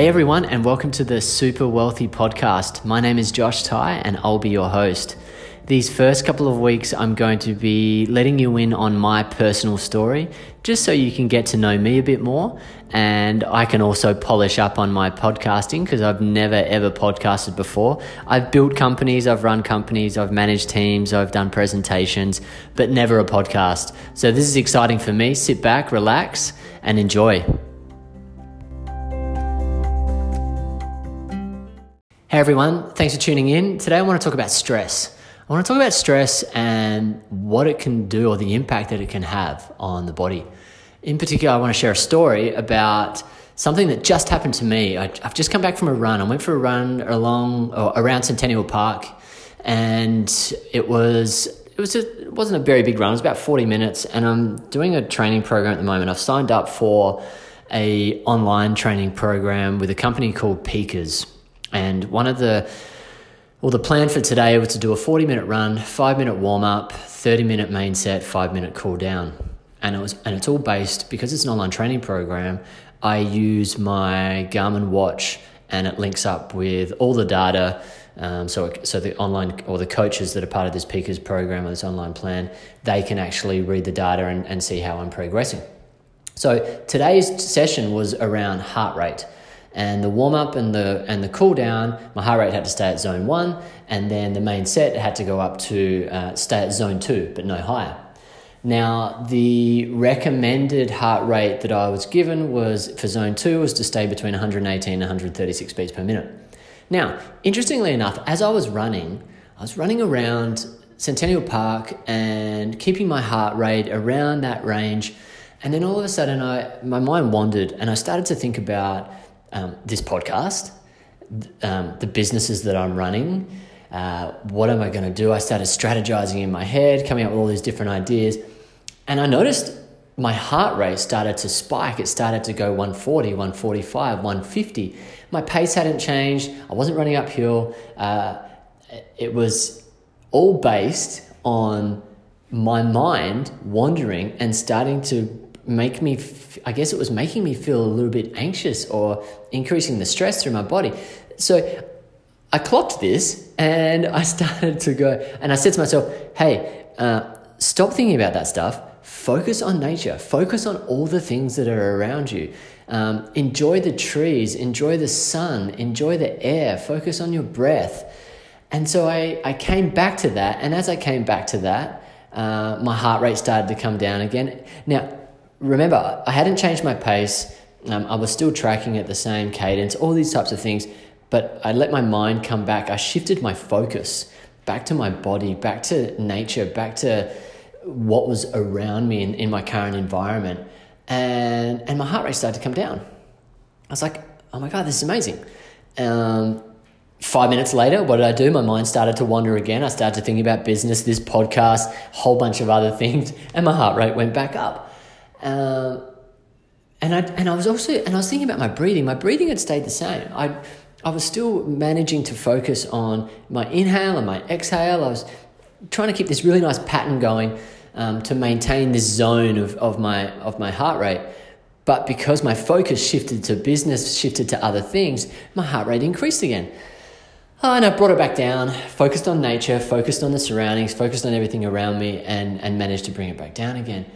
Hey everyone, and welcome to the Super Wealthy Podcast. My name is Josh Ty, and I'll be your host. These first couple of weeks, I'm going to be letting you in on my personal story, just so you can get to know me a bit more. And I can also polish up on my podcasting because I've never ever podcasted before. I've built companies, I've run companies, I've managed teams, I've done presentations, but never a podcast. So this is exciting for me. Sit back, relax, and enjoy. Hey everyone, thanks for tuning in. Today I want to talk about stress. I want to talk about stress and what it can do or the impact that it can have on the body. In particular, I want to share a story about something that just happened to me. I, have just come back from a run. I went for a run along or around Centennial Park, and it was it was a, it wasn't a very big run. It was about forty minutes, and I'm doing a training program at the moment. I've signed up for a online training program with a company called Peakers. And one of the, well, the plan for today was to do a 40 minute run, five minute warm up, 30 minute main set, five minute cool down. And it was, and it's all based because it's an online training program. I use my Garmin watch and it links up with all the data. Um, so, so the online or the coaches that are part of this Peakers program or this online plan, they can actually read the data and, and see how I'm progressing. So today's session was around heart rate and the warm up and the and the cool down, my heart rate had to stay at zone one, and then the main set had to go up to uh, stay at zone two, but no higher. Now, the recommended heart rate that I was given was for zone two was to stay between 118 and 136 beats per minute. Now, interestingly enough, as I was running, I was running around Centennial Park and keeping my heart rate around that range. And then all of a sudden, I, my mind wandered and I started to think about um, this podcast, um, the businesses that I'm running. Uh, what am I going to do? I started strategizing in my head, coming up with all these different ideas. And I noticed my heart rate started to spike. It started to go 140, 145, 150. My pace hadn't changed. I wasn't running uphill. Uh, it was all based on my mind wandering and starting to make me, I guess it was making me feel a little bit anxious or increasing the stress through my body. So I clocked this and I started to go, and I said to myself, hey, uh, stop thinking about that stuff. Focus on nature. Focus on all the things that are around you. Um, enjoy the trees, enjoy the sun, enjoy the air, focus on your breath. And so I, I came back to that. And as I came back to that, uh, my heart rate started to come down again. Now, remember, I hadn't changed my pace. Um, I was still tracking at the same cadence, all these types of things. But I let my mind come back. I shifted my focus back to my body, back to nature, back to what was around me in, in my current environment. And, and my heart rate started to come down. I was like, oh my God, this is amazing. Um, five minutes later, what did I do? My mind started to wander again. I started to think about business, this podcast, whole bunch of other things, and my heart rate went back up. Um, and I and I was also and I was thinking about my breathing. My breathing had stayed the same. I I was still managing to focus on my inhale and my exhale. I was trying to keep this really nice pattern going um, to maintain this zone of, of my of my heart rate. But because my focus shifted to business, shifted to other things, my heart rate increased again. Oh, and I brought it back down, focused on nature, focused on the surroundings, focused on everything around me, and, and managed to bring it back down again.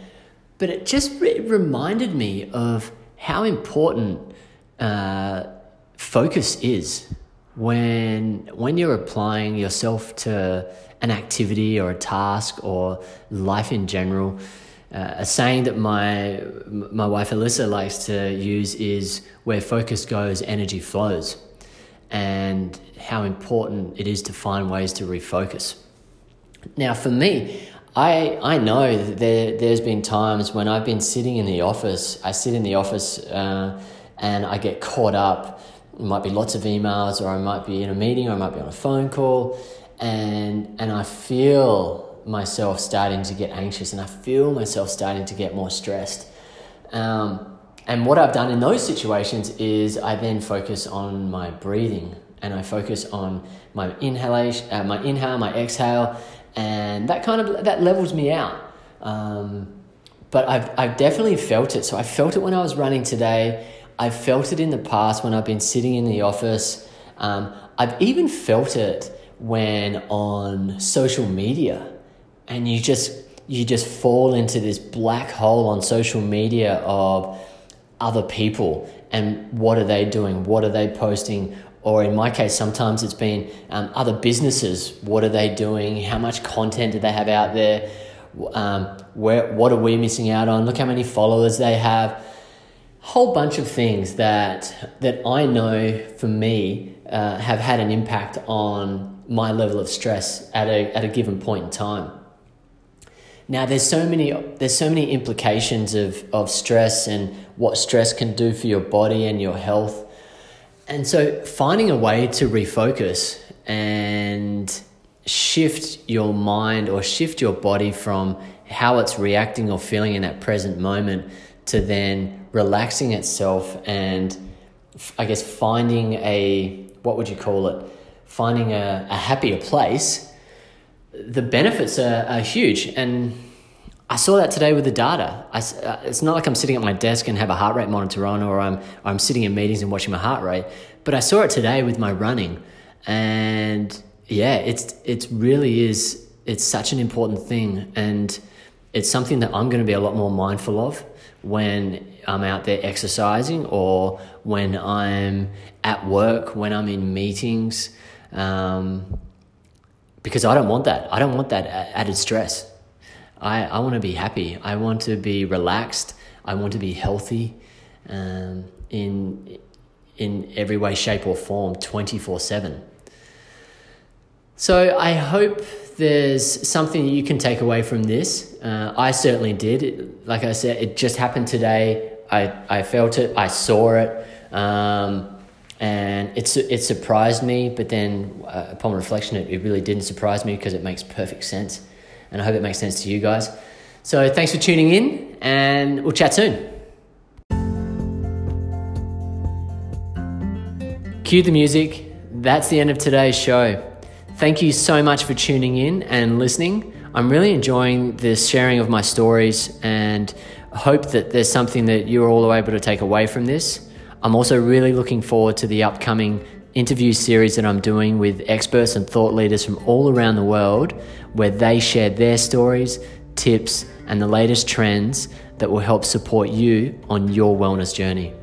But it just re- reminded me of how important uh, focus is when when you're applying yourself to an activity or a task or life in general. Uh, a saying that my my wife Alyssa likes to use is where focus goes, energy flows, and how important it is to find ways to refocus. Now, for me, I, I know that there, there's been times when I've been sitting in the office, I sit in the office uh, and I get caught up. It might be lots of emails, or I might be in a meeting, or I might be on a phone call, and, and I feel myself starting to get anxious and I feel myself starting to get more stressed. Um, and what I've done in those situations is I then focus on my breathing and I focus on my inhalation, uh, my inhale, my exhale, and that kind of that levels me out. Um, but I've I've definitely felt it. So I felt it when I was running today. I've felt it in the past when I've been sitting in the office. Um, I've even felt it when on social media, and you just you just fall into this black hole on social media of other people and what are they doing, what are they posting, or in my case, sometimes it's been um, other businesses. What are they doing? How much content do they have out there? Um, where what are we missing out on? Look how many followers they have. Whole bunch of things that that I know for me uh, have had an impact on my level of stress at a at a given point in time. Now there's so many there's so many implications of, of stress and what stress can do for your body and your health. And so finding a way to refocus and shift your mind or shift your body from how it's reacting or feeling in that present moment to then relaxing itself and I guess finding a what would you call it? Finding a, a happier place. The benefits are, are huge. And I saw that today with the data. I, uh, it's not like I'm sitting at my desk and have a heart rate monitor on, or I'm, or I'm sitting in meetings and watching my heart rate. But I saw it today with my running, and yeah, it's it's really is it's such an important thing, and it's something that I'm going to be a lot more mindful of when I'm out there exercising or when I'm at work, when I'm in meetings, um, because I don't want that. I don't want that added stress. I, I want to be happy. I want to be relaxed. I want to be healthy um, in, in every way, shape, or form 24 7. So I hope there's something you can take away from this. Uh, I certainly did. It, like I said, it just happened today. I, I felt it, I saw it, um, and it's, it surprised me, but then uh, upon reflection, it, it really didn't surprise me because it makes perfect sense and I hope it makes sense to you guys. So thanks for tuning in, and we'll chat soon. Cue the music. That's the end of today's show. Thank you so much for tuning in and listening. I'm really enjoying the sharing of my stories and hope that there's something that you're all able to take away from this. I'm also really looking forward to the upcoming interview series that I'm doing with experts and thought leaders from all around the world where they share their stories, tips, and the latest trends that will help support you on your wellness journey.